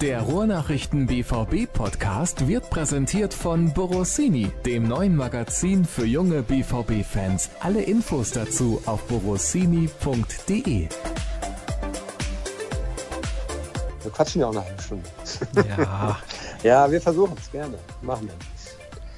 Der Ruhrnachrichten BVB Podcast wird präsentiert von Borossini, dem neuen Magazin für junge BVB Fans. Alle Infos dazu auf borossini.de. Wir quatschen ja auch eine halbe Stunde. Ja. ja, wir versuchen es gerne. Machen wir.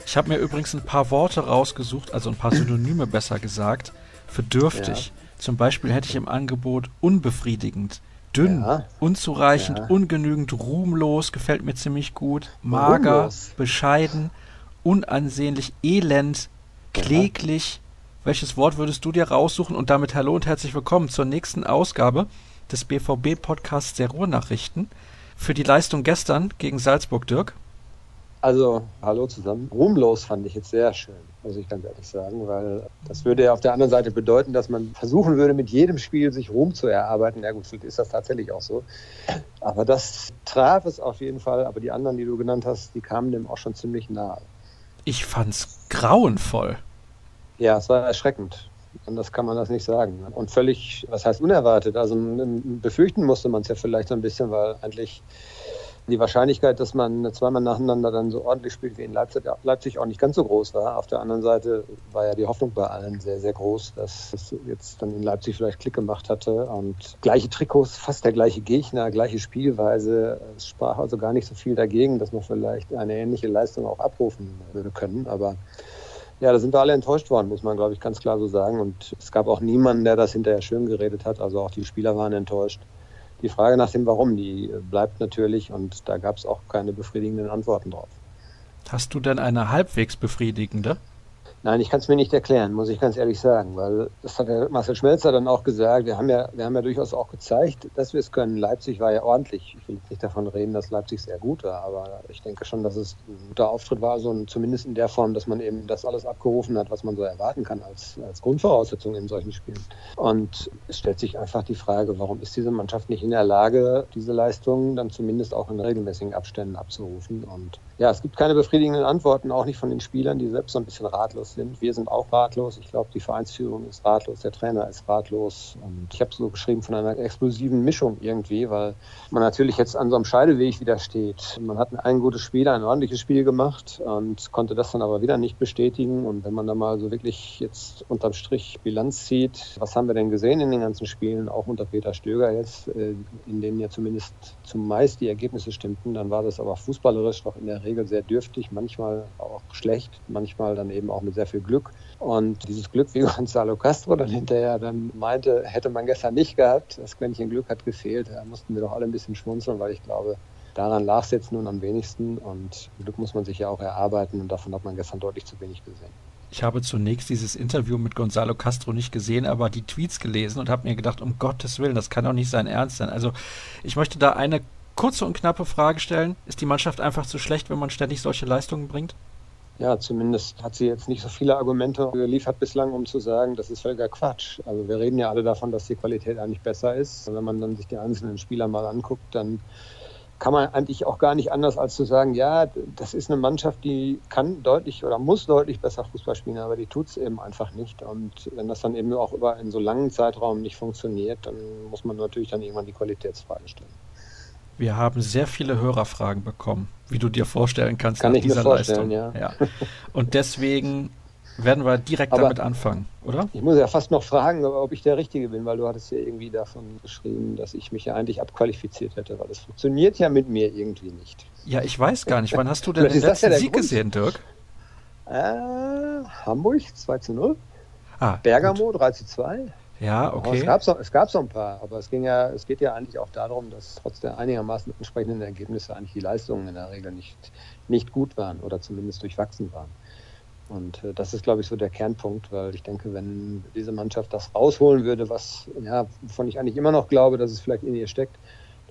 Ich habe mir übrigens ein paar Worte rausgesucht, also ein paar Synonyme besser gesagt, für dürftig. Ja. Zum Beispiel hätte ich im Angebot unbefriedigend, dünn, ja. unzureichend, ja. ungenügend, ruhmlos, gefällt mir ziemlich gut, mager, ruhmlos. bescheiden, unansehnlich, elend, kläglich. Welches Wort würdest du dir raussuchen? Und damit hallo und herzlich willkommen zur nächsten Ausgabe des BVB-Podcasts der Ruhrnachrichten. Für die Leistung gestern gegen Salzburg, Dirk. Also, hallo zusammen. Ruhmlos fand ich jetzt sehr schön, muss ich ganz ehrlich sagen, weil das würde ja auf der anderen Seite bedeuten, dass man versuchen würde, mit jedem Spiel sich Ruhm zu erarbeiten. Ja gut, vielleicht ist das tatsächlich auch so. Aber das traf es auf jeden Fall. Aber die anderen, die du genannt hast, die kamen dem auch schon ziemlich nahe. Ich fand's grauenvoll. Ja, es war erschreckend. Anders kann man das nicht sagen. Und völlig, was heißt unerwartet? Also befürchten musste man es ja vielleicht so ein bisschen, weil eigentlich die Wahrscheinlichkeit, dass man zweimal nacheinander dann so ordentlich spielt wie in Leipzig, Leipzig auch nicht ganz so groß war. Auf der anderen Seite war ja die Hoffnung bei allen sehr, sehr groß, dass es jetzt dann in Leipzig vielleicht Klick gemacht hatte. Und gleiche Trikots, fast der gleiche Gegner, gleiche Spielweise. Es sprach also gar nicht so viel dagegen, dass man vielleicht eine ähnliche Leistung auch abrufen würde können. Aber ja, da sind wir alle enttäuscht worden, muss man, glaube ich, ganz klar so sagen. Und es gab auch niemanden, der das hinterher schön geredet hat. Also auch die Spieler waren enttäuscht die Frage nach dem Warum, die bleibt natürlich und da gab es auch keine befriedigenden Antworten drauf. Hast du denn eine halbwegs befriedigende? Nein, ich kann es mir nicht erklären, muss ich ganz ehrlich sagen, weil das hat der Marcel Schmelzer dann auch gesagt. Wir haben ja, wir haben ja durchaus auch gezeigt, dass wir es können. Leipzig war ja ordentlich. Ich will nicht davon reden, dass Leipzig sehr gut war, aber ich denke schon, dass es ein guter Auftritt war, so zumindest in der Form, dass man eben das alles abgerufen hat, was man so erwarten kann als, als Grundvoraussetzung in solchen Spielen. Und es stellt sich einfach die Frage, warum ist diese Mannschaft nicht in der Lage, diese Leistungen dann zumindest auch in regelmäßigen Abständen abzurufen? Und ja, es gibt keine befriedigenden Antworten, auch nicht von den Spielern, die selbst so ein bisschen ratlos sind. Wir sind auch ratlos. Ich glaube, die Vereinsführung ist ratlos, der Trainer ist ratlos. Und ich habe so geschrieben von einer explosiven Mischung irgendwie, weil man natürlich jetzt an so einem Scheideweg wieder steht. Man hat ein gutes Spiel, ein ordentliches Spiel gemacht und konnte das dann aber wieder nicht bestätigen. Und wenn man da mal so wirklich jetzt unterm Strich Bilanz zieht, was haben wir denn gesehen in den ganzen Spielen, auch unter Peter Stöger jetzt, äh, in denen ja zumindest zumeist die Ergebnisse stimmten, dann war das aber fußballerisch noch in der Regel sehr dürftig, manchmal auch schlecht, manchmal dann eben auch mit sehr viel Glück. Und dieses Glück, wie Gonzalo Castro dann hinterher dann meinte, hätte man gestern nicht gehabt, das Quäntchen Glück hat gefehlt, da mussten wir doch alle ein bisschen schmunzeln, weil ich glaube, daran lag es jetzt nun am wenigsten und Glück muss man sich ja auch erarbeiten und davon hat man gestern deutlich zu wenig gesehen. Ich habe zunächst dieses Interview mit Gonzalo Castro nicht gesehen, aber die Tweets gelesen und habe mir gedacht, um Gottes Willen, das kann doch nicht sein Ernst sein. Also ich möchte da eine kurze und knappe Frage stellen. Ist die Mannschaft einfach zu schlecht, wenn man ständig solche Leistungen bringt? Ja, zumindest hat sie jetzt nicht so viele Argumente geliefert bislang, um zu sagen, das ist völliger Quatsch. Also wir reden ja alle davon, dass die Qualität eigentlich besser ist. Wenn man dann sich die einzelnen Spieler mal anguckt, dann kann man eigentlich auch gar nicht anders als zu sagen, ja, das ist eine Mannschaft, die kann deutlich oder muss deutlich besser Fußball spielen, aber die tut es eben einfach nicht. Und wenn das dann eben auch über einen so langen Zeitraum nicht funktioniert, dann muss man natürlich dann irgendwann die Qualitätsfrage stellen. Wir haben sehr viele Hörerfragen bekommen, wie du dir vorstellen kannst Kann nach dieser Leistung. Ja. ja. Und deswegen werden wir direkt Aber damit anfangen, oder? Ich muss ja fast noch fragen, ob ich der Richtige bin, weil du hattest ja irgendwie davon geschrieben, dass ich mich ja eigentlich abqualifiziert hätte, weil es funktioniert ja mit mir irgendwie nicht. Ja, ich weiß gar nicht. Wann hast du denn den letzten ja Sieg Grund? gesehen, Dirk? Äh, Hamburg 2 zu 0. Ah, Bergamo gut. 3 zu 2. Ja, okay. es gab so, es gab so ein paar, aber es ging ja, es geht ja eigentlich auch darum, dass trotz der einigermaßen entsprechenden Ergebnisse eigentlich die Leistungen in der Regel nicht, nicht gut waren oder zumindest durchwachsen waren. Und äh, das ist, glaube ich, so der Kernpunkt, weil ich denke, wenn diese Mannschaft das rausholen würde, was, ja, wovon ich eigentlich immer noch glaube, dass es vielleicht in ihr steckt,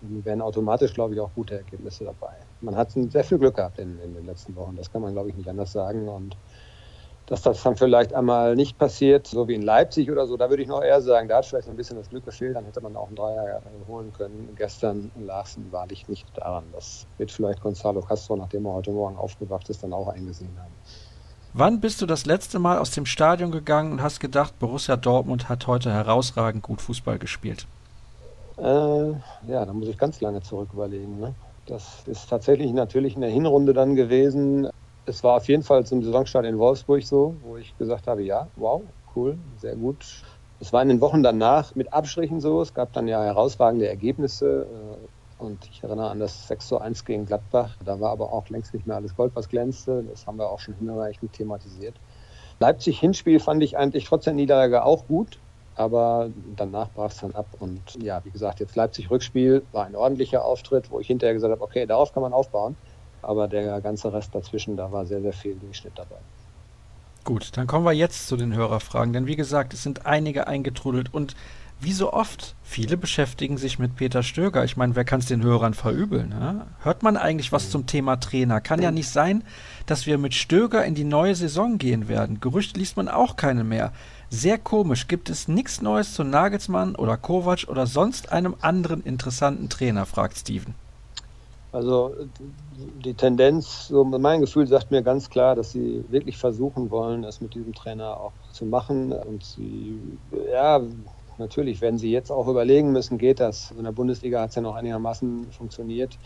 dann wären automatisch, glaube ich, auch gute Ergebnisse dabei. Man hat sehr viel Glück gehabt in, in den letzten Wochen, das kann man, glaube ich, nicht anders sagen. Und dass das dann vielleicht einmal nicht passiert, so wie in Leipzig oder so, da würde ich noch eher sagen, da hat vielleicht ein bisschen das Glück gefehlt, dann hätte man auch einen Dreier holen können. Gestern Larsen war ich nicht daran. Das wird vielleicht Gonzalo Castro, nachdem er heute Morgen aufgewacht ist, dann auch eingesehen haben. Wann bist du das letzte Mal aus dem Stadion gegangen und hast gedacht, Borussia Dortmund hat heute herausragend gut Fußball gespielt? Äh, ja, da muss ich ganz lange zurück überlegen. Ne? Das ist tatsächlich natürlich in der Hinrunde dann gewesen. Es war auf jeden Fall zum Saisonstart in Wolfsburg so, wo ich gesagt habe, ja, wow, cool, sehr gut. Es war in den Wochen danach mit Abstrichen so. Es gab dann ja herausragende Ergebnisse. Äh, und ich erinnere an das 6 zu 1 gegen Gladbach. Da war aber auch längst nicht mehr alles Gold, was glänzte. Das haben wir auch schon hinreichend thematisiert. Leipzig-Hinspiel fand ich eigentlich trotz der Niederlage auch gut. Aber danach brach es dann ab. Und ja, wie gesagt, jetzt Leipzig-Rückspiel war ein ordentlicher Auftritt, wo ich hinterher gesagt habe, okay, darauf kann man aufbauen. Aber der ganze Rest dazwischen, da war sehr, sehr viel Durchschnitt dabei. Gut, dann kommen wir jetzt zu den Hörerfragen, denn wie gesagt, es sind einige eingetrudelt und wie so oft, viele beschäftigen sich mit Peter Stöger. Ich meine, wer kann es den Hörern verübeln? Ne? Hört man eigentlich was zum Thema Trainer? Kann ja nicht sein, dass wir mit Stöger in die neue Saison gehen werden. Gerüchte liest man auch keine mehr. Sehr komisch. Gibt es nichts Neues zu Nagelsmann oder Kovac oder sonst einem anderen interessanten Trainer? fragt Steven. Also die Tendenz, so mein Gefühl sagt mir ganz klar, dass sie wirklich versuchen wollen, es mit diesem Trainer auch zu machen. Und sie, ja, natürlich werden sie jetzt auch überlegen müssen, geht das? In der Bundesliga hat es ja noch einigermaßen funktioniert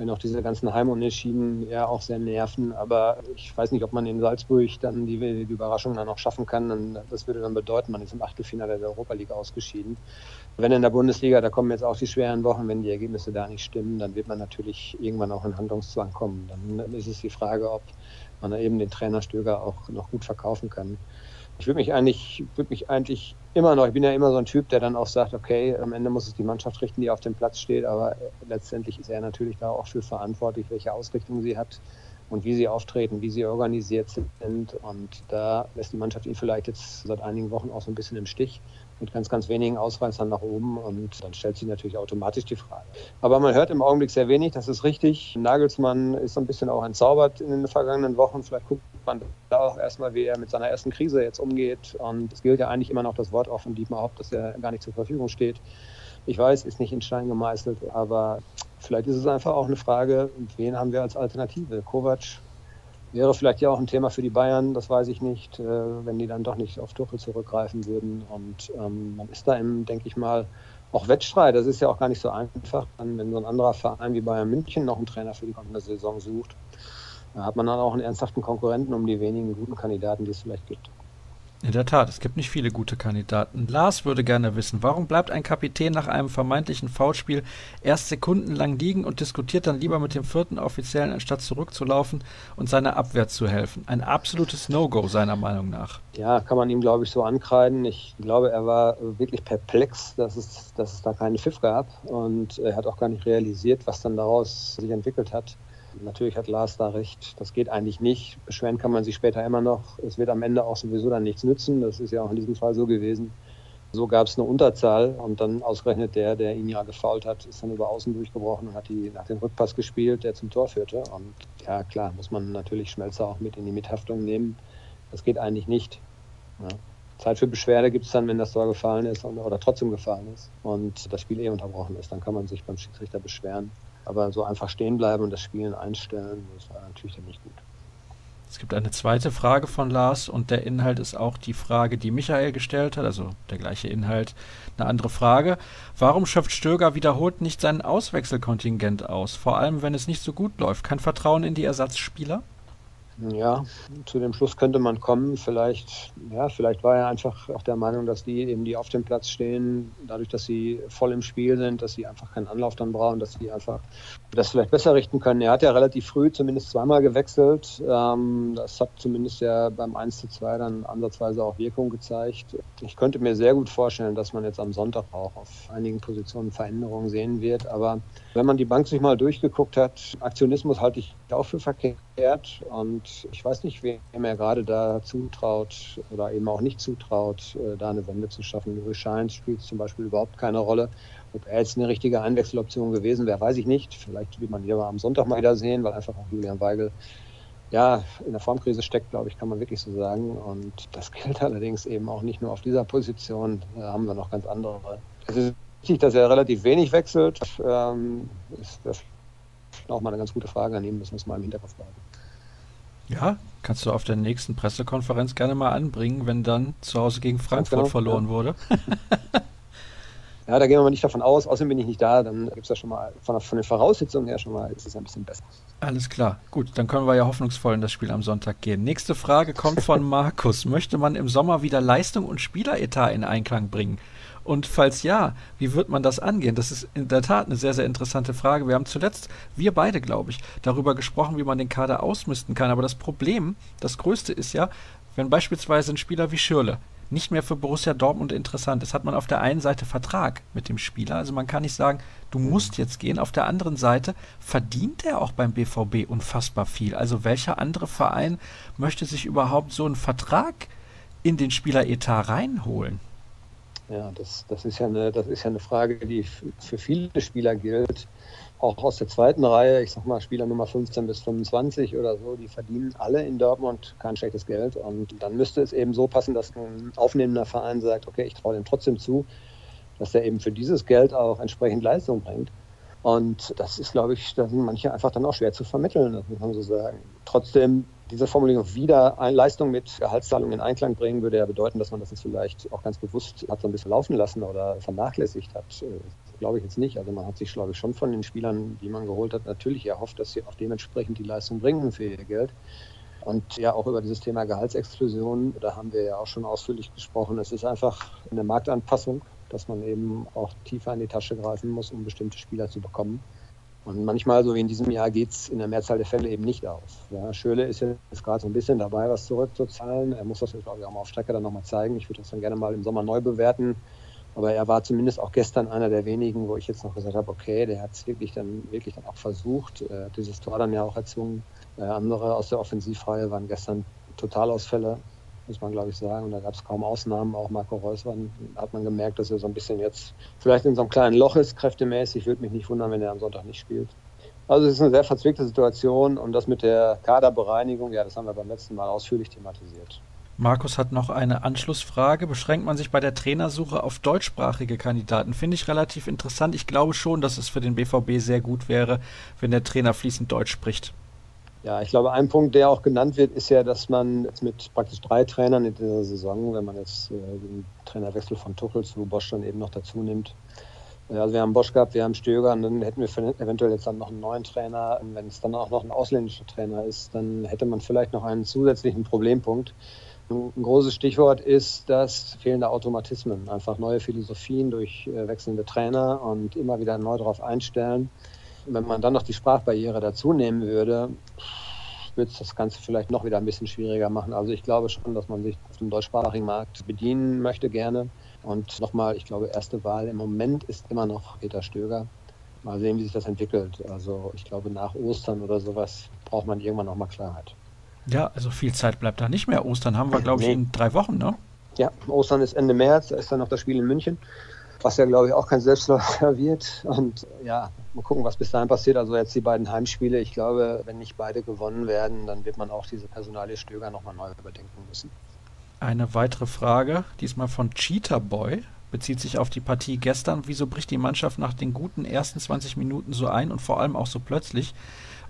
wenn auch diese ganzen Heimunentschieden ja auch sehr nerven. Aber ich weiß nicht, ob man in Salzburg dann die, die Überraschung dann noch schaffen kann. das würde dann bedeuten, man ist im Achtelfinale der Europa League ausgeschieden. Wenn in der Bundesliga, da kommen jetzt auch die schweren Wochen, wenn die Ergebnisse da nicht stimmen, dann wird man natürlich irgendwann auch in Handlungszwang kommen. Dann ist es die Frage, ob man eben den Trainer Stöger auch noch gut verkaufen kann ich würde mich eigentlich, würde mich eigentlich immer noch, ich bin ja immer so ein Typ, der dann auch sagt, okay, am Ende muss es die Mannschaft richten, die auf dem Platz steht, aber letztendlich ist er natürlich da auch für verantwortlich, welche Ausrichtung sie hat und wie sie auftreten, wie sie organisiert sind. Und da lässt die Mannschaft ihn vielleicht jetzt seit einigen Wochen auch so ein bisschen im Stich mit ganz, ganz wenigen Ausreißern nach oben und dann stellt sich natürlich automatisch die Frage. Aber man hört im Augenblick sehr wenig, das ist richtig. Nagelsmann ist so ein bisschen auch entzaubert in den vergangenen Wochen. Vielleicht guckt man da auch erstmal, wie er mit seiner ersten Krise jetzt umgeht. Und es gilt ja eigentlich immer noch das Wort auch von Dietmar Haupt, dass er gar nicht zur Verfügung steht. Ich weiß, ist nicht in Stein gemeißelt, aber vielleicht ist es einfach auch eine Frage, wen haben wir als Alternative? Kovac Wäre vielleicht ja auch ein Thema für die Bayern, das weiß ich nicht, äh, wenn die dann doch nicht auf Tuchel zurückgreifen würden. Und ähm, man ist da im, denke ich mal, auch Wettstreit. Das ist ja auch gar nicht so einfach, wenn so ein anderer Verein wie Bayern München noch einen Trainer für die kommende Saison sucht. Da hat man dann auch einen ernsthaften Konkurrenten um die wenigen guten Kandidaten, die es vielleicht gibt. In der Tat, es gibt nicht viele gute Kandidaten. Lars würde gerne wissen, warum bleibt ein Kapitän nach einem vermeintlichen Foulspiel erst sekundenlang liegen und diskutiert dann lieber mit dem vierten Offiziellen, anstatt zurückzulaufen und seiner Abwehr zu helfen? Ein absolutes No-Go seiner Meinung nach. Ja, kann man ihm, glaube ich, so ankreiden. Ich glaube, er war wirklich perplex, dass es, dass es da keinen Pfiff gab und er hat auch gar nicht realisiert, was dann daraus sich entwickelt hat. Natürlich hat Lars da recht. Das geht eigentlich nicht. Beschweren kann man sich später immer noch. Es wird am Ende auch sowieso dann nichts nützen. Das ist ja auch in diesem Fall so gewesen. So gab es eine Unterzahl und dann ausgerechnet der, der ihn ja gefault hat, ist dann über außen durchgebrochen und hat die nach dem Rückpass gespielt, der zum Tor führte. Und ja, klar, muss man natürlich Schmelzer auch mit in die Mithaftung nehmen. Das geht eigentlich nicht. Ja. Zeit für Beschwerde gibt es dann, wenn das Tor gefallen ist oder trotzdem gefallen ist und das Spiel eh unterbrochen ist. Dann kann man sich beim Schiedsrichter beschweren. Aber so einfach stehen bleiben und das Spielen einstellen, das war natürlich dann nicht gut. Es gibt eine zweite Frage von Lars und der Inhalt ist auch die Frage, die Michael gestellt hat, also der gleiche Inhalt. Eine andere Frage. Warum schöpft Stöger wiederholt nicht sein Auswechselkontingent aus? Vor allem, wenn es nicht so gut läuft. Kein Vertrauen in die Ersatzspieler? Ja, zu dem Schluss könnte man kommen. Vielleicht, ja, vielleicht war er einfach auch der Meinung, dass die eben, die auf dem Platz stehen, dadurch, dass sie voll im Spiel sind, dass sie einfach keinen Anlauf dann brauchen, dass sie einfach das vielleicht besser richten können. Er hat ja relativ früh zumindest zweimal gewechselt. Ähm, das hat zumindest ja beim 1 zu 2 dann ansatzweise auch Wirkung gezeigt. Ich könnte mir sehr gut vorstellen, dass man jetzt am Sonntag auch auf einigen Positionen Veränderungen sehen wird. Aber wenn man die Bank sich mal durchgeguckt hat, Aktionismus halte ich auch für verkehrt. Und ich weiß nicht, wem er gerade da zutraut oder eben auch nicht zutraut, äh, da eine Wende zu schaffen. Louis Scheins spielt zum Beispiel überhaupt keine Rolle. Ob er jetzt eine richtige Einwechseloption gewesen wäre, weiß ich nicht. Vielleicht wird man ihn aber am Sonntag mal wieder sehen, weil einfach auch Julian Weigel ja, in der Formkrise steckt, glaube ich, kann man wirklich so sagen. Und das gilt allerdings eben auch nicht nur auf dieser Position. Da haben wir noch ganz andere. Es ist wichtig, dass er relativ wenig wechselt. Ähm, ist auch mal eine ganz gute Frage an ihn, müssen wir es mal im Hinterkopf behalten. Ja, kannst du auf der nächsten Pressekonferenz gerne mal anbringen, wenn dann zu Hause gegen Frankfurt genau, verloren ja. wurde. Ja, da gehen wir mal nicht davon aus. Außerdem bin ich nicht da. Dann gibt es ja schon mal von, von, den Voraussetzungen her schon mal, ist es ein bisschen besser. Alles klar. Gut, dann können wir ja hoffnungsvoll in das Spiel am Sonntag gehen. Nächste Frage kommt von Markus. Möchte man im Sommer wieder Leistung und Spieleretat in Einklang bringen? Und falls ja, wie wird man das angehen? Das ist in der Tat eine sehr, sehr interessante Frage. Wir haben zuletzt, wir beide, glaube ich, darüber gesprochen, wie man den Kader ausmisten kann. Aber das Problem, das größte ist ja, wenn beispielsweise ein Spieler wie Schürle nicht mehr für Borussia Dortmund interessant ist, hat man auf der einen Seite Vertrag mit dem Spieler. Also man kann nicht sagen, du musst jetzt gehen. Auf der anderen Seite verdient er auch beim BVB unfassbar viel. Also welcher andere Verein möchte sich überhaupt so einen Vertrag in den Spieleretat reinholen? Ja, das, das, ist ja eine, das ist ja eine Frage, die für viele Spieler gilt. Auch aus der zweiten Reihe, ich sag mal Spieler Nummer 15 bis 25 oder so, die verdienen alle in Dortmund kein schlechtes Geld. Und dann müsste es eben so passen, dass ein aufnehmender Verein sagt, okay, ich traue dem trotzdem zu, dass er eben für dieses Geld auch entsprechend Leistung bringt. Und das ist, glaube ich, da sind manche einfach dann auch schwer zu vermitteln, das muss man so sagen. Trotzdem, diese Formulierung wieder Leistung mit Gehaltszahlungen in Einklang bringen, würde ja bedeuten, dass man das jetzt vielleicht auch ganz bewusst hat so ein bisschen laufen lassen oder vernachlässigt hat. Das glaube ich jetzt nicht. Also man hat sich, glaube ich, schon von den Spielern, die man geholt hat, natürlich erhofft, dass sie auch dementsprechend die Leistung bringen für ihr Geld. Und ja, auch über dieses Thema Gehaltsexplosion, da haben wir ja auch schon ausführlich gesprochen. Es ist einfach eine Marktanpassung dass man eben auch tiefer in die Tasche greifen muss, um bestimmte Spieler zu bekommen. Und manchmal, so wie in diesem Jahr, geht es in der Mehrzahl der Fälle eben nicht aus. Ja, Schöle ist jetzt gerade so ein bisschen dabei, was zurückzuzahlen. Er muss das jetzt, glaube ich, auch mal auf Strecke dann nochmal zeigen. Ich würde das dann gerne mal im Sommer neu bewerten. Aber er war zumindest auch gestern einer der wenigen, wo ich jetzt noch gesagt habe, okay, der hat es wirklich dann, wirklich dann auch versucht. Er hat dieses Tor dann ja auch erzwungen. Äh, andere aus der Offensivreihe waren gestern Totalausfälle muss man glaube ich sagen. Und da gab es kaum Ausnahmen. Auch Marco Reus war, hat man gemerkt, dass er so ein bisschen jetzt vielleicht in so einem kleinen Loch ist, kräftemäßig. Würde mich nicht wundern, wenn er am Sonntag nicht spielt. Also es ist eine sehr verzwickte Situation und das mit der Kaderbereinigung, ja, das haben wir beim letzten Mal ausführlich thematisiert. Markus hat noch eine Anschlussfrage. Beschränkt man sich bei der Trainersuche auf deutschsprachige Kandidaten? Finde ich relativ interessant. Ich glaube schon, dass es für den BVB sehr gut wäre, wenn der Trainer fließend Deutsch spricht. Ja, ich glaube, ein Punkt, der auch genannt wird, ist ja, dass man jetzt mit praktisch drei Trainern in dieser Saison, wenn man jetzt äh, den Trainerwechsel von Tuchel zu Bosch dann eben noch dazu nimmt, äh, also wir haben Bosch gehabt, wir haben Stöger und dann hätten wir eventuell jetzt dann noch einen neuen Trainer. Und wenn es dann auch noch ein ausländischer Trainer ist, dann hätte man vielleicht noch einen zusätzlichen Problempunkt. Ein großes Stichwort ist das fehlende Automatismen, einfach neue Philosophien durch äh, wechselnde Trainer und immer wieder neu darauf einstellen wenn man dann noch die Sprachbarriere dazu nehmen würde, würde es das Ganze vielleicht noch wieder ein bisschen schwieriger machen. Also ich glaube schon, dass man sich auf dem deutschsprachigen Markt bedienen möchte gerne. Und nochmal, ich glaube, erste Wahl im Moment ist immer noch Peter Stöger. Mal sehen, wie sich das entwickelt. Also ich glaube, nach Ostern oder sowas braucht man irgendwann nochmal Klarheit. Ja, also viel Zeit bleibt da nicht mehr. Ostern haben wir, glaube ich, in drei Wochen, ne? Ja, Ostern ist Ende März, da ist dann noch das Spiel in München was ja, glaube ich, auch kein Selbstläufer wird. Und ja, mal gucken, was bis dahin passiert. Also jetzt die beiden Heimspiele. Ich glaube, wenn nicht beide gewonnen werden, dann wird man auch diese Personalie Stöger nochmal neu überdenken müssen. Eine weitere Frage, diesmal von Cheetah Boy, bezieht sich auf die Partie gestern. Wieso bricht die Mannschaft nach den guten ersten 20 Minuten so ein und vor allem auch so plötzlich?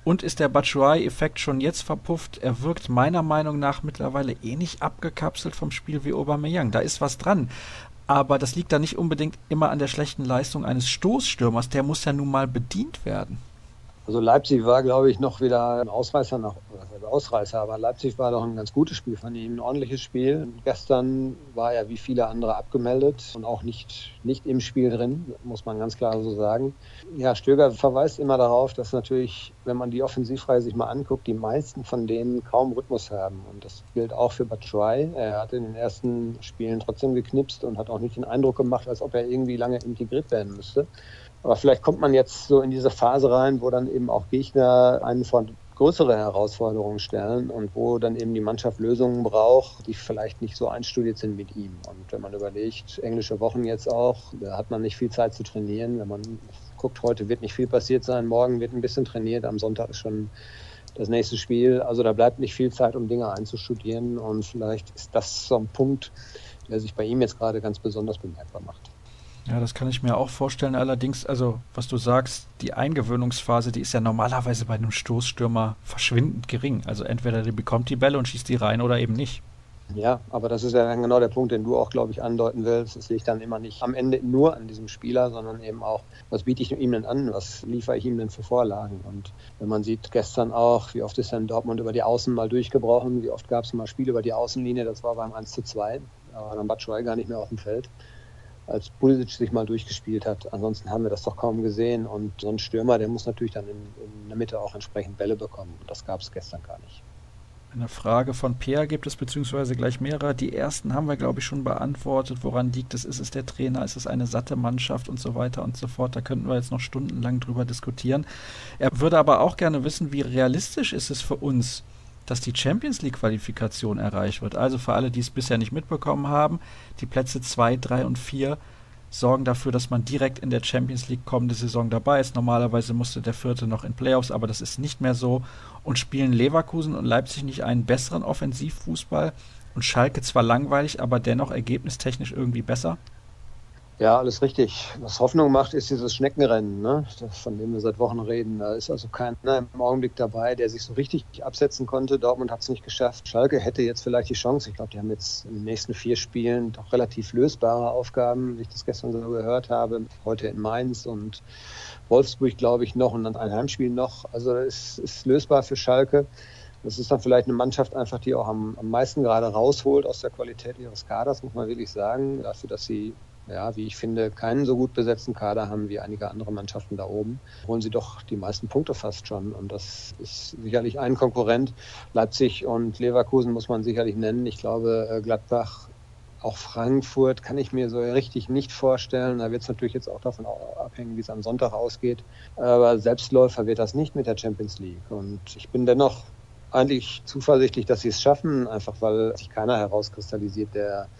Und ist der Batshuayi-Effekt schon jetzt verpufft? Er wirkt meiner Meinung nach mittlerweile ähnlich eh abgekapselt vom Spiel wie Aubameyang. Da ist was dran aber das liegt da nicht unbedingt immer an der schlechten Leistung eines Stoßstürmers. Der muss ja nun mal bedient werden. Also Leipzig war, glaube ich, noch wieder ein Ausreißer nach Ausreißer, aber Leipzig war doch ein ganz gutes Spiel von ihm, ein ordentliches Spiel. Gestern war er wie viele andere abgemeldet und auch nicht, nicht im Spiel drin, muss man ganz klar so sagen. Ja, Stöger verweist immer darauf, dass natürlich, wenn man die Offensivreihe sich mal anguckt, die meisten von denen kaum Rhythmus haben. Und das gilt auch für Batshuayi. Er hat in den ersten Spielen trotzdem geknipst und hat auch nicht den Eindruck gemacht, als ob er irgendwie lange integriert werden müsste. Aber vielleicht kommt man jetzt so in diese Phase rein, wo dann eben auch Gegner einen von größere Herausforderungen stellen und wo dann eben die Mannschaft Lösungen braucht, die vielleicht nicht so einstudiert sind mit ihm. Und wenn man überlegt, englische Wochen jetzt auch, da hat man nicht viel Zeit zu trainieren. Wenn man guckt, heute wird nicht viel passiert sein, morgen wird ein bisschen trainiert, am Sonntag ist schon das nächste Spiel. Also da bleibt nicht viel Zeit, um Dinge einzustudieren und vielleicht ist das so ein Punkt, der sich bei ihm jetzt gerade ganz besonders bemerkbar macht. Ja, das kann ich mir auch vorstellen. Allerdings, also was du sagst, die Eingewöhnungsphase, die ist ja normalerweise bei einem Stoßstürmer verschwindend gering. Also entweder der bekommt die Bälle und schießt die rein oder eben nicht. Ja, aber das ist ja dann genau der Punkt, den du auch, glaube ich, andeuten willst. Es liegt dann immer nicht am Ende nur an diesem Spieler, sondern eben auch, was biete ich ihm denn an? Was liefere ich ihm denn für Vorlagen? Und wenn man sieht, gestern auch, wie oft ist dann Dortmund über die Außen mal durchgebrochen, wie oft gab es mal Spiele über die Außenlinie, das war beim 1 zu 2, da war dann Batschwei gar nicht mehr auf dem Feld als Pulisic sich mal durchgespielt hat. Ansonsten haben wir das doch kaum gesehen. Und so ein Stürmer, der muss natürlich dann in, in der Mitte auch entsprechend Bälle bekommen. Und das gab es gestern gar nicht. Eine Frage von Peer gibt es, beziehungsweise gleich mehrere. Die ersten haben wir, glaube ich, schon beantwortet. Woran liegt es? Ist es der Trainer? Ist es eine satte Mannschaft und so weiter und so fort? Da könnten wir jetzt noch stundenlang drüber diskutieren. Er würde aber auch gerne wissen, wie realistisch ist es für uns, dass die Champions League-Qualifikation erreicht wird. Also für alle, die es bisher nicht mitbekommen haben, die Plätze 2, 3 und 4 sorgen dafür, dass man direkt in der Champions League kommende Saison dabei ist. Normalerweise musste der vierte noch in Playoffs, aber das ist nicht mehr so. Und spielen Leverkusen und Leipzig nicht einen besseren Offensivfußball und Schalke zwar langweilig, aber dennoch ergebnistechnisch irgendwie besser? Ja, alles richtig. Was Hoffnung macht, ist dieses Schneckenrennen, ne? von dem wir seit Wochen reden. Da ist also keiner im Augenblick dabei, der sich so richtig absetzen konnte. Dortmund hat es nicht geschafft. Schalke hätte jetzt vielleicht die Chance. Ich glaube, die haben jetzt in den nächsten vier Spielen doch relativ lösbare Aufgaben, wie ich das gestern so gehört habe. Heute in Mainz und Wolfsburg, glaube ich, noch und dann ein Heimspiel noch. Also es ist lösbar für Schalke. Das ist dann vielleicht eine Mannschaft einfach, die auch am, am meisten gerade rausholt aus der Qualität ihres Kaders, muss man wirklich sagen. Dafür, dass sie ja, wie ich finde, keinen so gut besetzten Kader haben wie einige andere Mannschaften da oben, holen sie doch die meisten Punkte fast schon. Und das ist sicherlich ein Konkurrent. Leipzig und Leverkusen muss man sicherlich nennen. Ich glaube, äh, Gladbach, auch Frankfurt kann ich mir so richtig nicht vorstellen. Da wird es natürlich jetzt auch davon abhängen, wie es am Sonntag ausgeht. Aber Selbstläufer wird das nicht mit der Champions League. Und ich bin dennoch eigentlich zuversichtlich, dass sie es schaffen, einfach weil sich keiner herauskristallisiert, der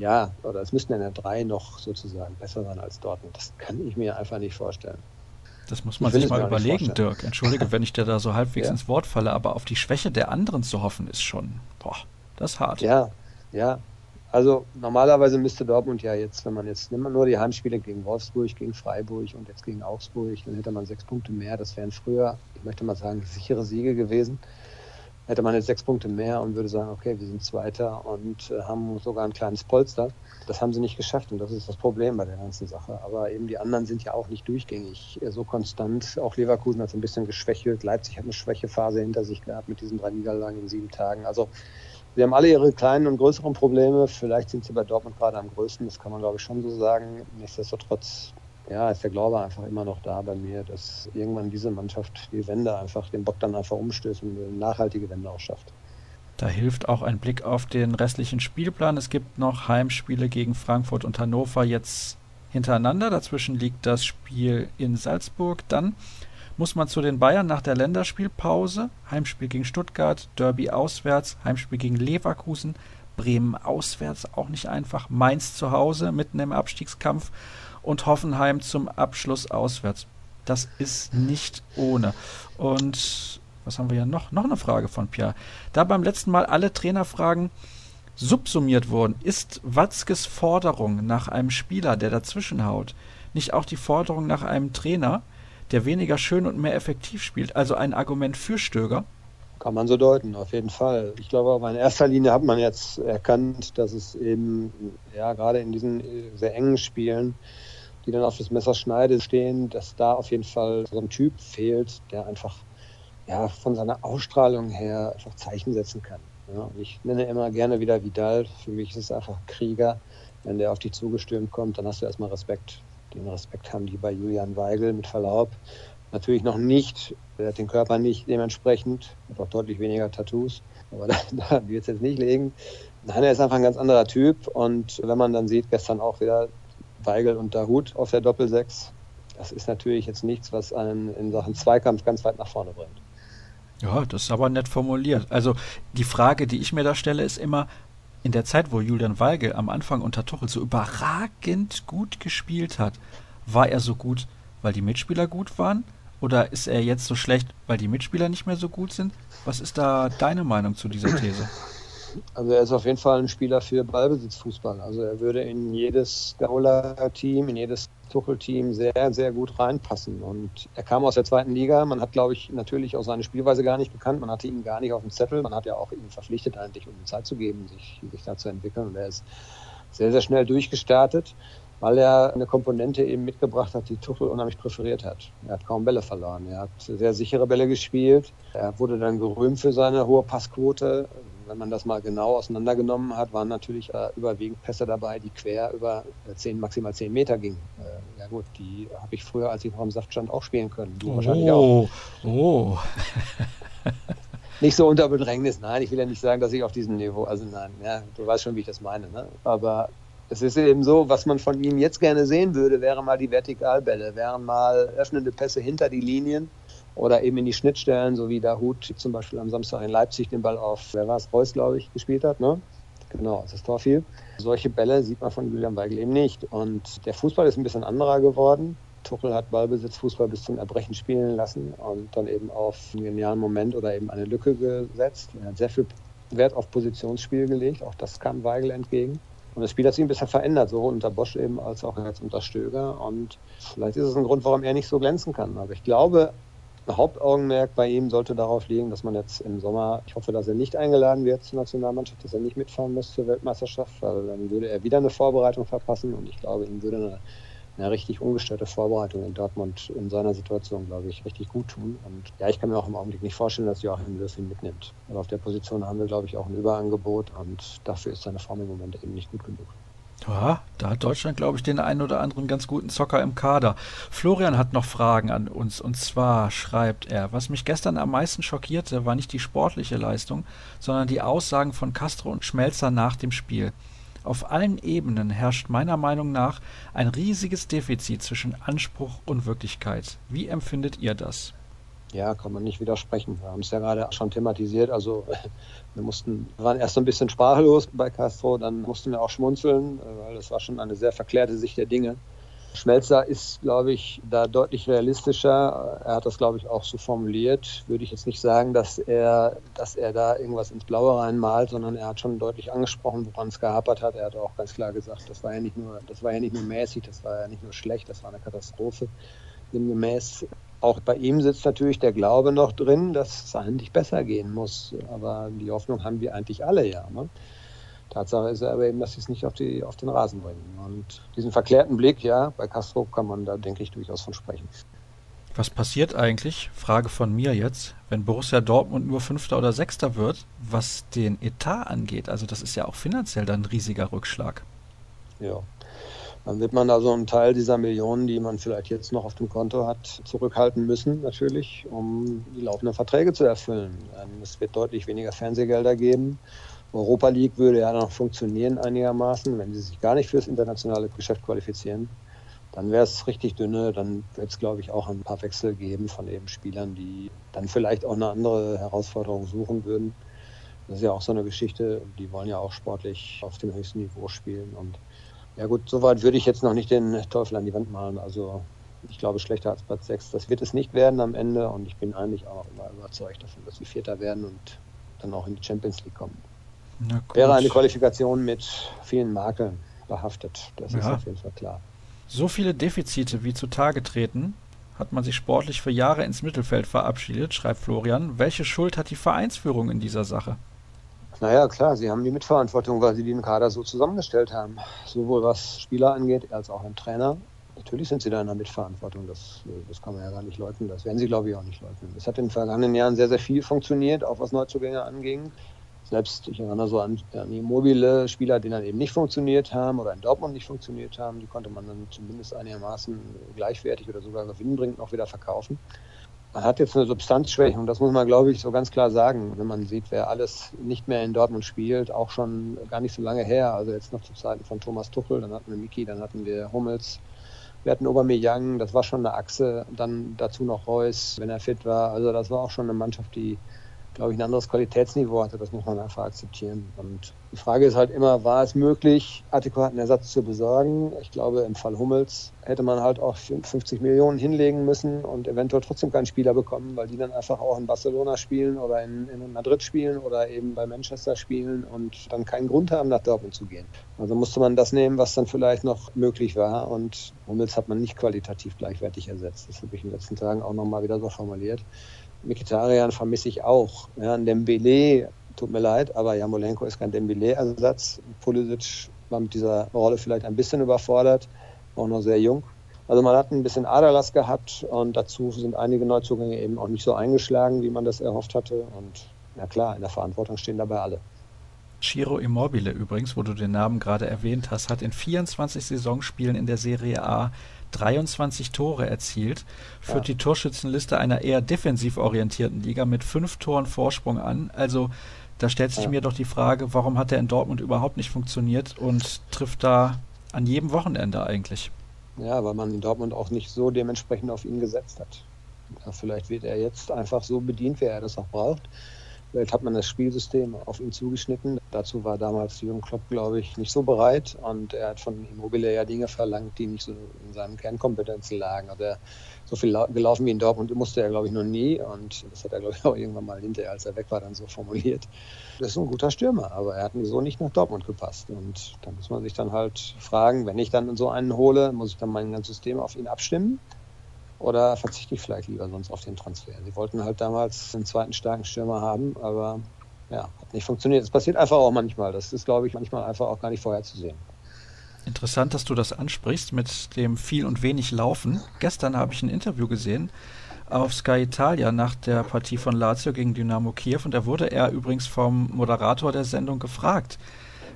ja, oder es müssten in der drei noch sozusagen besser sein als Dortmund. Das kann ich mir einfach nicht vorstellen. Das muss man sich mal überlegen, Dirk. Entschuldige, wenn ich dir da so halbwegs ja. ins Wort falle, aber auf die Schwäche der anderen zu hoffen, ist schon, boah, das ist hart. Ja, ja. Also normalerweise müsste Dortmund ja jetzt, wenn man jetzt nimmt man nur die Heimspiele gegen Wolfsburg, gegen Freiburg und jetzt gegen Augsburg, dann hätte man sechs Punkte mehr. Das wären früher, ich möchte mal sagen, sichere Siege gewesen hätte man jetzt sechs Punkte mehr und würde sagen, okay, wir sind Zweiter und äh, haben sogar ein kleines Polster. Das haben sie nicht geschafft und das ist das Problem bei der ganzen Sache. Aber eben die anderen sind ja auch nicht durchgängig so konstant. Auch Leverkusen hat ein bisschen geschwächelt. Leipzig hat eine Schwächephase hinter sich gehabt mit diesen drei Niederlagen in sieben Tagen. Also sie haben alle ihre kleinen und größeren Probleme. Vielleicht sind sie bei Dortmund gerade am größten. Das kann man, glaube ich, schon so sagen. Nichtsdestotrotz ja, ist der Glaube einfach immer noch da bei mir, dass irgendwann diese Mannschaft die Wende einfach, den Bock dann einfach umstößt und eine nachhaltige Wende auch schafft. Da hilft auch ein Blick auf den restlichen Spielplan. Es gibt noch Heimspiele gegen Frankfurt und Hannover jetzt hintereinander. Dazwischen liegt das Spiel in Salzburg. Dann muss man zu den Bayern nach der Länderspielpause. Heimspiel gegen Stuttgart, Derby auswärts, Heimspiel gegen Leverkusen, Bremen auswärts, auch nicht einfach. Mainz zu Hause, mitten im Abstiegskampf und Hoffenheim zum Abschluss auswärts. Das ist nicht ohne. Und was haben wir ja noch? Noch eine Frage von Pierre. Da beim letzten Mal alle Trainerfragen subsumiert wurden, ist Watzkes Forderung nach einem Spieler, der dazwischenhaut, nicht auch die Forderung nach einem Trainer, der weniger schön und mehr effektiv spielt, also ein Argument für Stöger? Kann man so deuten, auf jeden Fall. Ich glaube, aber in erster Linie hat man jetzt erkannt, dass es eben, ja, gerade in diesen sehr engen Spielen die dann auf das Messerschneide stehen, dass da auf jeden Fall so ein Typ fehlt, der einfach ja, von seiner Ausstrahlung her einfach Zeichen setzen kann. Ja, ich nenne immer gerne wieder Vidal. Für mich ist es einfach Krieger. Wenn der auf dich zugestürmt kommt, dann hast du erstmal Respekt. Den Respekt haben die bei Julian Weigel mit Verlaub. Natürlich noch nicht, er hat den Körper nicht dementsprechend, hat auch deutlich weniger Tattoos, aber da, da wird es jetzt nicht legen. Nein, er ist einfach ein ganz anderer Typ und wenn man dann sieht, gestern auch wieder Weigel und Dahut auf der Doppelsechs. Das ist natürlich jetzt nichts, was einen in Sachen Zweikampf ganz weit nach vorne bringt. Ja, das ist aber nett formuliert. Also die Frage, die ich mir da stelle, ist immer, in der Zeit, wo Julian Weigel am Anfang unter Tuchel so überragend gut gespielt hat, war er so gut, weil die Mitspieler gut waren? Oder ist er jetzt so schlecht, weil die Mitspieler nicht mehr so gut sind? Was ist da deine Meinung zu dieser These? Also er ist auf jeden Fall ein Spieler für Ballbesitzfußball. Also er würde in jedes Gauler-Team, in jedes Tuchel-Team sehr, sehr gut reinpassen. Und er kam aus der zweiten Liga. Man hat, glaube ich, natürlich auch seine Spielweise gar nicht gekannt. Man hatte ihn gar nicht auf dem Zettel. Man hat ja auch ihn verpflichtet eigentlich, um ihm Zeit zu geben, sich, sich da zu entwickeln. Und er ist sehr, sehr schnell durchgestartet weil er eine Komponente eben mitgebracht hat, die Tuchel unheimlich präferiert hat. Er hat kaum Bälle verloren. Er hat sehr sichere Bälle gespielt. Er wurde dann gerühmt für seine hohe Passquote. Wenn man das mal genau auseinandergenommen hat, waren natürlich äh, überwiegend Pässe dabei, die quer über 10, maximal 10 Meter gingen. Äh, ja gut, die habe ich früher, als ich noch im Saft stand, auch spielen können. Du oh, wahrscheinlich auch. Oh. nicht so unter Bedrängnis, nein, ich will ja nicht sagen, dass ich auf diesem Niveau, also nein, ja, du weißt schon, wie ich das meine, ne? aber es ist eben so, was man von ihm jetzt gerne sehen würde, wären mal die Vertikalbälle, wären mal öffnende Pässe hinter die Linien oder eben in die Schnittstellen, so wie der Hut zum Beispiel am Samstag in Leipzig den Ball auf, wer war es, Reus, glaube ich, gespielt hat, ne? Genau, das Tor fiel. Solche Bälle sieht man von Julian Weigel eben nicht. Und der Fußball ist ein bisschen anderer geworden. Tuchel hat Ballbesitz, Fußball bis zum Erbrechen spielen lassen und dann eben auf einen genialen Moment oder eben eine Lücke gesetzt. Er hat sehr viel Wert auf Positionsspiel gelegt, auch das kam Weigel entgegen. Und das Spiel hat sich ein bisschen verändert, sowohl unter Bosch eben als auch jetzt unter Stöger. Und vielleicht ist es ein Grund, warum er nicht so glänzen kann. Aber ich glaube, Hauptaugenmerk bei ihm sollte darauf liegen, dass man jetzt im Sommer, ich hoffe, dass er nicht eingeladen wird zur Nationalmannschaft, dass er nicht mitfahren muss zur Weltmeisterschaft, weil dann würde er wieder eine Vorbereitung verpassen und ich glaube, ihm würde eine eine richtig ungestörte Vorbereitung in Dortmund in seiner Situation, glaube ich, richtig gut tun. Und ja, ich kann mir auch im Augenblick nicht vorstellen, dass Joachim Löw ihn mitnimmt. Weil auf der Position haben wir, glaube ich, auch ein Überangebot und dafür ist seine Form im Moment eben nicht gut genug. Ja, da hat Deutschland, glaube ich, den einen oder anderen ganz guten Zocker im Kader. Florian hat noch Fragen an uns. Und zwar schreibt er, was mich gestern am meisten schockierte, war nicht die sportliche Leistung, sondern die Aussagen von Castro und Schmelzer nach dem Spiel. Auf allen Ebenen herrscht meiner Meinung nach ein riesiges Defizit zwischen Anspruch und Wirklichkeit. Wie empfindet ihr das? Ja, kann man nicht widersprechen. Wir haben es ja gerade schon thematisiert. Also wir mussten, waren erst so ein bisschen sprachlos bei Castro, dann mussten wir auch schmunzeln, weil das war schon eine sehr verklärte Sicht der Dinge. Schmelzer ist, glaube ich, da deutlich realistischer. Er hat das, glaube ich, auch so formuliert. Würde ich jetzt nicht sagen, dass er, dass er da irgendwas ins Blaue reinmalt, sondern er hat schon deutlich angesprochen, woran es gehapert hat. Er hat auch ganz klar gesagt, das war ja nicht nur, das war ja nicht nur mäßig, das war ja nicht nur schlecht, das war eine Katastrophe. Demgemäß auch bei ihm sitzt natürlich der Glaube noch drin, dass es eigentlich besser gehen muss. Aber die Hoffnung haben wir eigentlich alle ja. Ne? Tatsache ist aber eben, dass sie es nicht auf, die, auf den Rasen bringen. Und diesen verklärten Blick, ja, bei Castro kann man da, denke ich, durchaus von sprechen. Was passiert eigentlich, Frage von mir jetzt, wenn Borussia Dortmund nur Fünfter oder Sechster wird, was den Etat angeht? Also das ist ja auch finanziell dann ein riesiger Rückschlag. Ja, dann wird man also einen Teil dieser Millionen, die man vielleicht jetzt noch auf dem Konto hat, zurückhalten müssen, natürlich, um die laufenden Verträge zu erfüllen. Es wird deutlich weniger Fernsehgelder geben. Europa League würde ja noch funktionieren einigermaßen, wenn sie sich gar nicht fürs internationale Geschäft qualifizieren. Dann wäre es richtig dünne, dann wird es, glaube ich, auch ein paar Wechsel geben von eben Spielern, die dann vielleicht auch eine andere Herausforderung suchen würden. Das ist ja auch so eine Geschichte, die wollen ja auch sportlich auf dem höchsten Niveau spielen. Und ja gut, soweit würde ich jetzt noch nicht den Teufel an die Wand malen. Also ich glaube, schlechter als Platz 6, das wird es nicht werden am Ende. Und ich bin eigentlich auch immer überzeugt davon, dass sie Vierter werden und dann auch in die Champions League kommen. Wäre eine Qualifikation mit vielen Makeln behaftet. Das ja. ist auf jeden Fall klar. So viele Defizite wie zutage treten, hat man sich sportlich für Jahre ins Mittelfeld verabschiedet, schreibt Florian. Welche Schuld hat die Vereinsführung in dieser Sache? Naja, klar, sie haben die Mitverantwortung, weil sie den Kader so zusammengestellt haben. Sowohl was Spieler angeht, als auch im Trainer. Natürlich sind sie da in der Mitverantwortung, das, das kann man ja gar nicht leugnen. Das werden sie, glaube ich, auch nicht leugnen. Es hat in den vergangenen Jahren sehr, sehr viel funktioniert, auch was Neuzugänge anging. Selbst, ich erinnere so an, an mobile Spieler, die dann eben nicht funktioniert haben oder in Dortmund nicht funktioniert haben, die konnte man dann zumindest einigermaßen gleichwertig oder sogar gewinnbringend noch wieder verkaufen. Man hat jetzt eine Substanzschwäche und das muss man, glaube ich, so ganz klar sagen, wenn man sieht, wer alles nicht mehr in Dortmund spielt, auch schon gar nicht so lange her, also jetzt noch zu Zeiten von Thomas Tuchel, dann hatten wir Miki, dann hatten wir Hummels, wir hatten Aubameyang, das war schon eine Achse, dann dazu noch Reus, wenn er fit war, also das war auch schon eine Mannschaft, die glaube ich, ein anderes Qualitätsniveau hatte. Das muss man einfach akzeptieren. Und die Frage ist halt immer, war es möglich, adäquaten Ersatz zu besorgen? Ich glaube, im Fall Hummels hätte man halt auch 50 Millionen hinlegen müssen und eventuell trotzdem keinen Spieler bekommen, weil die dann einfach auch in Barcelona spielen oder in, in Madrid spielen oder eben bei Manchester spielen und dann keinen Grund haben, nach Dortmund zu gehen. Also musste man das nehmen, was dann vielleicht noch möglich war. Und Hummels hat man nicht qualitativ gleichwertig ersetzt. Das habe ich in den letzten Tagen auch nochmal wieder so formuliert. Mikitarian vermisse ich auch. Ja, Dembele, tut mir leid, aber Jamolenko ist kein Dembele-Ersatz. Pulisic war mit dieser Rolle vielleicht ein bisschen überfordert, auch noch sehr jung. Also man hat ein bisschen Aderlass gehabt und dazu sind einige Neuzugänge eben auch nicht so eingeschlagen, wie man das erhofft hatte. Und ja klar, in der Verantwortung stehen dabei alle. Ciro Immobile übrigens, wo du den Namen gerade erwähnt hast, hat in 24 Saisonspielen in der Serie A 23 Tore erzielt, führt ja. die Torschützenliste einer eher defensiv orientierten Liga mit fünf Toren Vorsprung an. Also da stellt sich ja. mir doch die Frage, warum hat er in Dortmund überhaupt nicht funktioniert und trifft da an jedem Wochenende eigentlich? Ja, weil man in Dortmund auch nicht so dementsprechend auf ihn gesetzt hat. Ja, vielleicht wird er jetzt einfach so bedient, wie er das auch braucht. Vielleicht hat man das Spielsystem auf ihn zugeschnitten. Dazu war damals Jürgen Klopp, glaube ich, nicht so bereit. Und er hat von Immobile ja Dinge verlangt, die nicht so in seinen Kernkompetenzen lagen. Also er, so viel gelaufen wie in Dortmund musste er, glaube ich, noch nie. Und das hat er, glaube ich, auch irgendwann mal hinterher, als er weg war, dann so formuliert. Das ist ein guter Stürmer, aber er hat so nicht nach Dortmund gepasst. Und da muss man sich dann halt fragen, wenn ich dann so einen hole, muss ich dann mein ganzes System auf ihn abstimmen? Oder verzichte ich vielleicht lieber sonst auf den Transfer? Sie wollten halt damals einen zweiten starken Stürmer haben, aber ja, hat nicht funktioniert. Es passiert einfach auch manchmal. Das ist, glaube ich, manchmal einfach auch gar nicht vorherzusehen. Interessant, dass du das ansprichst mit dem viel und wenig Laufen. Gestern habe ich ein Interview gesehen auf Sky Italia nach der Partie von Lazio gegen Dynamo Kiew und da wurde er übrigens vom Moderator der Sendung gefragt,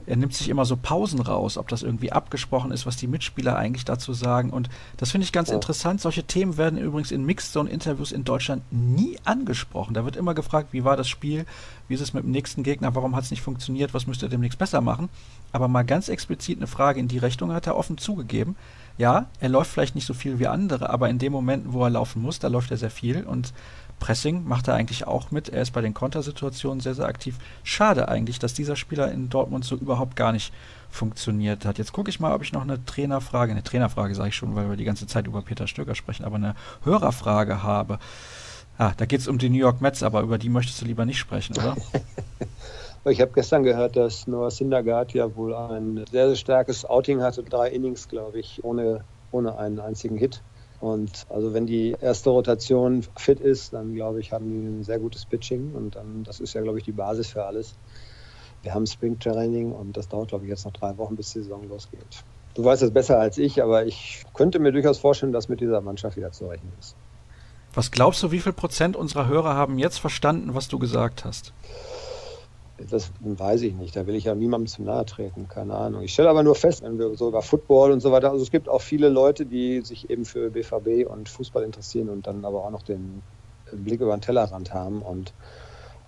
er nimmt sich immer so Pausen raus, ob das irgendwie abgesprochen ist, was die Mitspieler eigentlich dazu sagen. Und das finde ich ganz ja. interessant. Solche Themen werden übrigens in Mixed Zone Interviews in Deutschland nie angesprochen. Da wird immer gefragt, wie war das Spiel, wie ist es mit dem nächsten Gegner, warum hat es nicht funktioniert, was müsste er demnächst besser machen. Aber mal ganz explizit eine Frage in die Richtung hat er offen zugegeben. Ja, er läuft vielleicht nicht so viel wie andere, aber in dem Moment, wo er laufen muss, da läuft er sehr viel und Pressing macht er eigentlich auch mit. Er ist bei den Kontersituationen sehr, sehr aktiv. Schade eigentlich, dass dieser Spieler in Dortmund so überhaupt gar nicht funktioniert hat. Jetzt gucke ich mal, ob ich noch eine Trainerfrage, eine Trainerfrage sage ich schon, weil wir die ganze Zeit über Peter Stöger sprechen, aber eine Hörerfrage habe. Ah, da geht es um die New York Mets, aber über die möchtest du lieber nicht sprechen, oder? ich habe gestern gehört, dass Noah Syndergaard ja wohl ein sehr, sehr starkes Outing hatte, drei Innings, glaube ich, ohne, ohne einen einzigen Hit. Und also wenn die erste Rotation fit ist, dann glaube ich, haben die ein sehr gutes Pitching und dann, das ist ja, glaube ich, die Basis für alles. Wir haben Springtraining und das dauert, glaube ich, jetzt noch drei Wochen, bis die Saison losgeht. Du weißt es besser als ich, aber ich könnte mir durchaus vorstellen, dass mit dieser Mannschaft wieder zu rechnen ist. Was glaubst du, wie viel Prozent unserer Hörer haben jetzt verstanden, was du gesagt hast? Das weiß ich nicht. Da will ich ja niemandem zu nahe treten. Keine Ahnung. Ich stelle aber nur fest, wenn wir so über Football und so weiter, also es gibt auch viele Leute, die sich eben für BVB und Fußball interessieren und dann aber auch noch den Blick über den Tellerrand haben. Und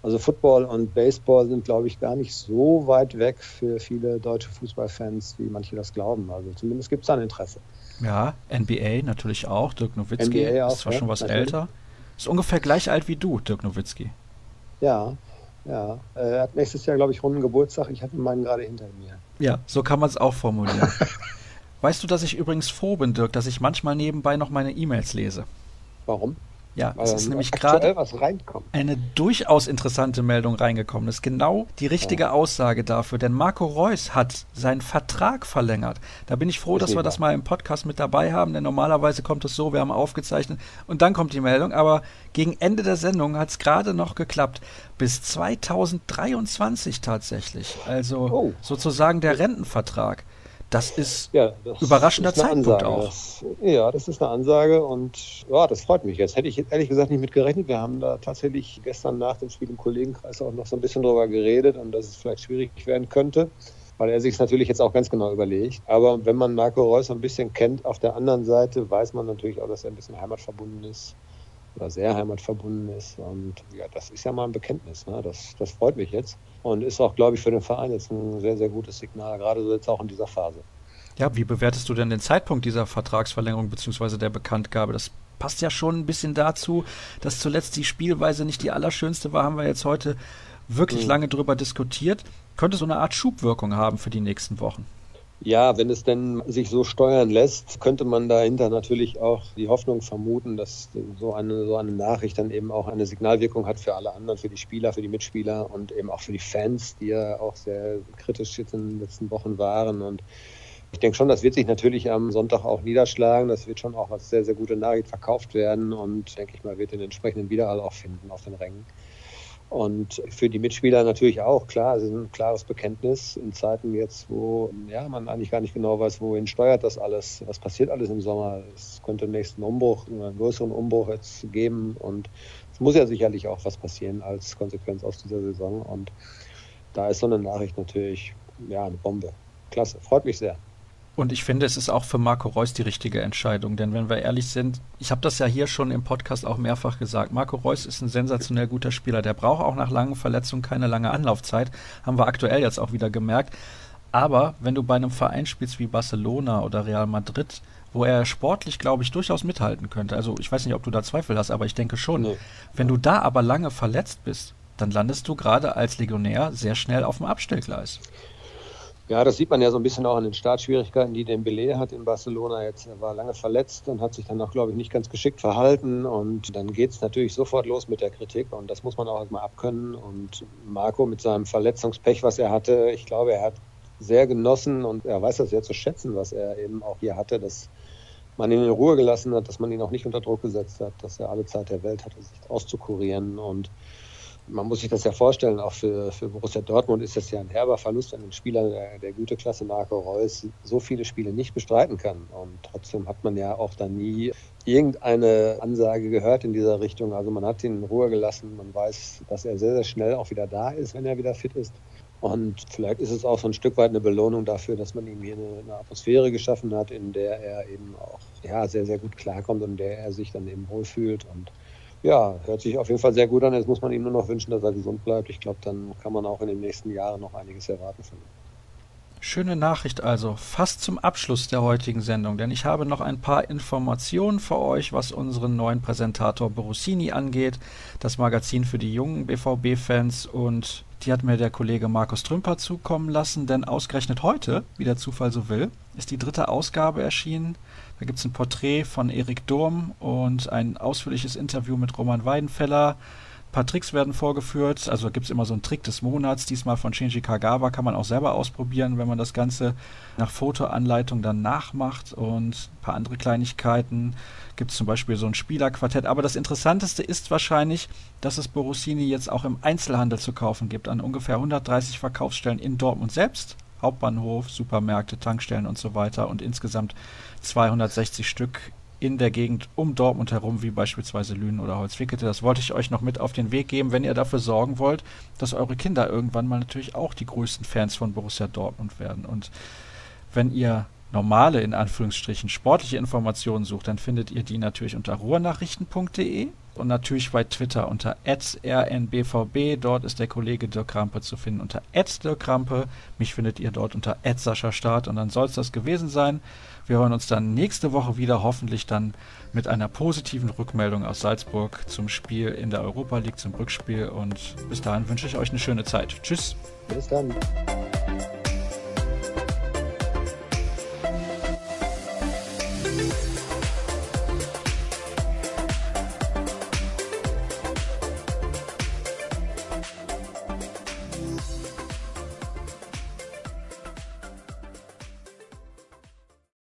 also Football und Baseball sind, glaube ich, gar nicht so weit weg für viele deutsche Fußballfans, wie manche das glauben. Also zumindest gibt es da ein Interesse. Ja, NBA natürlich auch. Dirk Nowitzki auch, ist zwar ja, schon was natürlich. älter. Ist ungefähr gleich alt wie du, Dirk Nowitzki. Ja, ja, er hat nächstes Jahr, glaube ich, runden Geburtstag. Ich hatte meinen gerade hinter mir. Ja, so kann man es auch formulieren. weißt du, dass ich übrigens froh bin, Dirk, dass ich manchmal nebenbei noch meine E-Mails lese? Warum? Ja, es ist nämlich gerade eine durchaus interessante Meldung reingekommen. Das ist genau die richtige ja. Aussage dafür, denn Marco Reus hat seinen Vertrag verlängert. Da bin ich froh, dass wir das mal im Podcast mit dabei haben, denn normalerweise kommt es so, wir haben aufgezeichnet und dann kommt die Meldung, aber gegen Ende der Sendung hat es gerade noch geklappt. Bis 2023 tatsächlich. Also oh. sozusagen der Rentenvertrag. Das ist ja, das überraschender ist Zeitpunkt Ansage. auch. Das, ja, das ist eine Ansage und ja, das freut mich jetzt. Hätte ich ehrlich gesagt nicht mit gerechnet. Wir haben da tatsächlich gestern nach dem Spiel im Kollegenkreis auch noch so ein bisschen drüber geredet und dass es vielleicht schwierig werden könnte, weil er sich es natürlich jetzt auch ganz genau überlegt. Aber wenn man Marco Reus ein bisschen kennt, auf der anderen Seite weiß man natürlich auch, dass er ein bisschen heimatverbunden ist oder sehr heimatverbunden ist. Und ja, das ist ja mal ein Bekenntnis. Ne? Das, das freut mich jetzt und ist auch, glaube ich, für den Verein jetzt ein sehr, sehr gutes Signal, gerade so jetzt auch in dieser Phase. Ja, wie bewertest du denn den Zeitpunkt dieser Vertragsverlängerung bzw. der Bekanntgabe? Das passt ja schon ein bisschen dazu, dass zuletzt die Spielweise nicht die allerschönste war, haben wir jetzt heute wirklich mhm. lange drüber diskutiert. Könnte so eine Art Schubwirkung haben für die nächsten Wochen. Ja, wenn es denn sich so steuern lässt, könnte man dahinter natürlich auch die Hoffnung vermuten, dass so eine, so eine Nachricht dann eben auch eine Signalwirkung hat für alle anderen, für die Spieler, für die Mitspieler und eben auch für die Fans, die ja auch sehr kritisch jetzt in den letzten Wochen waren. Und ich denke schon, das wird sich natürlich am Sonntag auch niederschlagen. Das wird schon auch als sehr, sehr gute Nachricht verkauft werden und denke ich mal, wird den entsprechenden Widerhall auch finden auf den Rängen. Und für die Mitspieler natürlich auch, klar, es ist ein klares Bekenntnis in Zeiten jetzt, wo ja, man eigentlich gar nicht genau weiß, wohin steuert das alles, was passiert alles im Sommer. Es könnte einen nächsten Umbruch, einen größeren Umbruch jetzt geben und es muss ja sicherlich auch was passieren als Konsequenz aus dieser Saison. Und da ist so eine Nachricht natürlich ja, eine Bombe. Klasse, freut mich sehr. Und ich finde, es ist auch für Marco Reus die richtige Entscheidung, denn wenn wir ehrlich sind, ich habe das ja hier schon im Podcast auch mehrfach gesagt, Marco Reus ist ein sensationell guter Spieler, der braucht auch nach langen Verletzungen keine lange Anlaufzeit, haben wir aktuell jetzt auch wieder gemerkt. Aber wenn du bei einem Verein spielst wie Barcelona oder Real Madrid, wo er sportlich, glaube ich, durchaus mithalten könnte, also ich weiß nicht, ob du da Zweifel hast, aber ich denke schon, nee. wenn du da aber lange verletzt bist, dann landest du gerade als Legionär sehr schnell auf dem Abstellgleis. Ja, das sieht man ja so ein bisschen auch an den Startschwierigkeiten, die Dembele hat in Barcelona. Jetzt er war lange verletzt und hat sich dann auch, glaube ich, nicht ganz geschickt verhalten. Und dann geht es natürlich sofort los mit der Kritik. Und das muss man auch erstmal abkönnen. Und Marco mit seinem Verletzungspech, was er hatte, ich glaube, er hat sehr genossen und er weiß das sehr zu schätzen, was er eben auch hier hatte, dass man ihn in Ruhe gelassen hat, dass man ihn auch nicht unter Druck gesetzt hat, dass er alle Zeit der Welt hatte, sich auszukurieren. Und man muss sich das ja vorstellen, auch für, für Borussia Dortmund ist das ja ein herber Verlust an den Spieler der, der Güteklasse Marco Reus so viele Spiele nicht bestreiten kann. Und trotzdem hat man ja auch da nie irgendeine Ansage gehört in dieser Richtung. Also man hat ihn in Ruhe gelassen, man weiß, dass er sehr, sehr schnell auch wieder da ist, wenn er wieder fit ist. Und vielleicht ist es auch so ein Stück weit eine Belohnung dafür, dass man ihm hier eine, eine, Atmosphäre geschaffen hat, in der er eben auch ja, sehr, sehr gut klarkommt und in der er sich dann eben wohlfühlt. Und ja, hört sich auf jeden Fall sehr gut an. Jetzt muss man ihm nur noch wünschen, dass er gesund bleibt. Ich glaube, dann kann man auch in den nächsten Jahren noch einiges erwarten von ihm. Schöne Nachricht also, fast zum Abschluss der heutigen Sendung, denn ich habe noch ein paar Informationen für euch, was unseren neuen Präsentator Borussini angeht, das Magazin für die jungen BVB-Fans und die hat mir der Kollege Markus Trümper zukommen lassen, denn ausgerechnet heute, wie der Zufall so will, ist die dritte Ausgabe erschienen da gibt es ein Porträt von Erik Durm und ein ausführliches Interview mit Roman Weidenfeller. Ein paar Tricks werden vorgeführt. Also gibt es immer so einen Trick des Monats. Diesmal von Shinji Kagawa kann man auch selber ausprobieren, wenn man das Ganze nach Fotoanleitung dann nachmacht. Und ein paar andere Kleinigkeiten. Gibt es zum Beispiel so ein Spielerquartett. Aber das Interessanteste ist wahrscheinlich, dass es Borussini jetzt auch im Einzelhandel zu kaufen gibt. An ungefähr 130 Verkaufsstellen in Dortmund selbst. Hauptbahnhof, Supermärkte, Tankstellen und so weiter und insgesamt 260 Stück in der Gegend um Dortmund herum, wie beispielsweise Lünen oder Holzwickete. Das wollte ich euch noch mit auf den Weg geben, wenn ihr dafür sorgen wollt, dass eure Kinder irgendwann mal natürlich auch die größten Fans von Borussia Dortmund werden. Und wenn ihr normale, in Anführungsstrichen, sportliche Informationen sucht, dann findet ihr die natürlich unter ruhrnachrichten.de und natürlich bei Twitter unter rnbvb. Dort ist der Kollege Dirk Krampe zu finden unter Dirk Krampe. Mich findet ihr dort unter Start und dann soll es das gewesen sein. Wir hören uns dann nächste Woche wieder, hoffentlich dann mit einer positiven Rückmeldung aus Salzburg zum Spiel in der Europa League, zum Rückspiel und bis dahin wünsche ich euch eine schöne Zeit. Tschüss. Bis dann.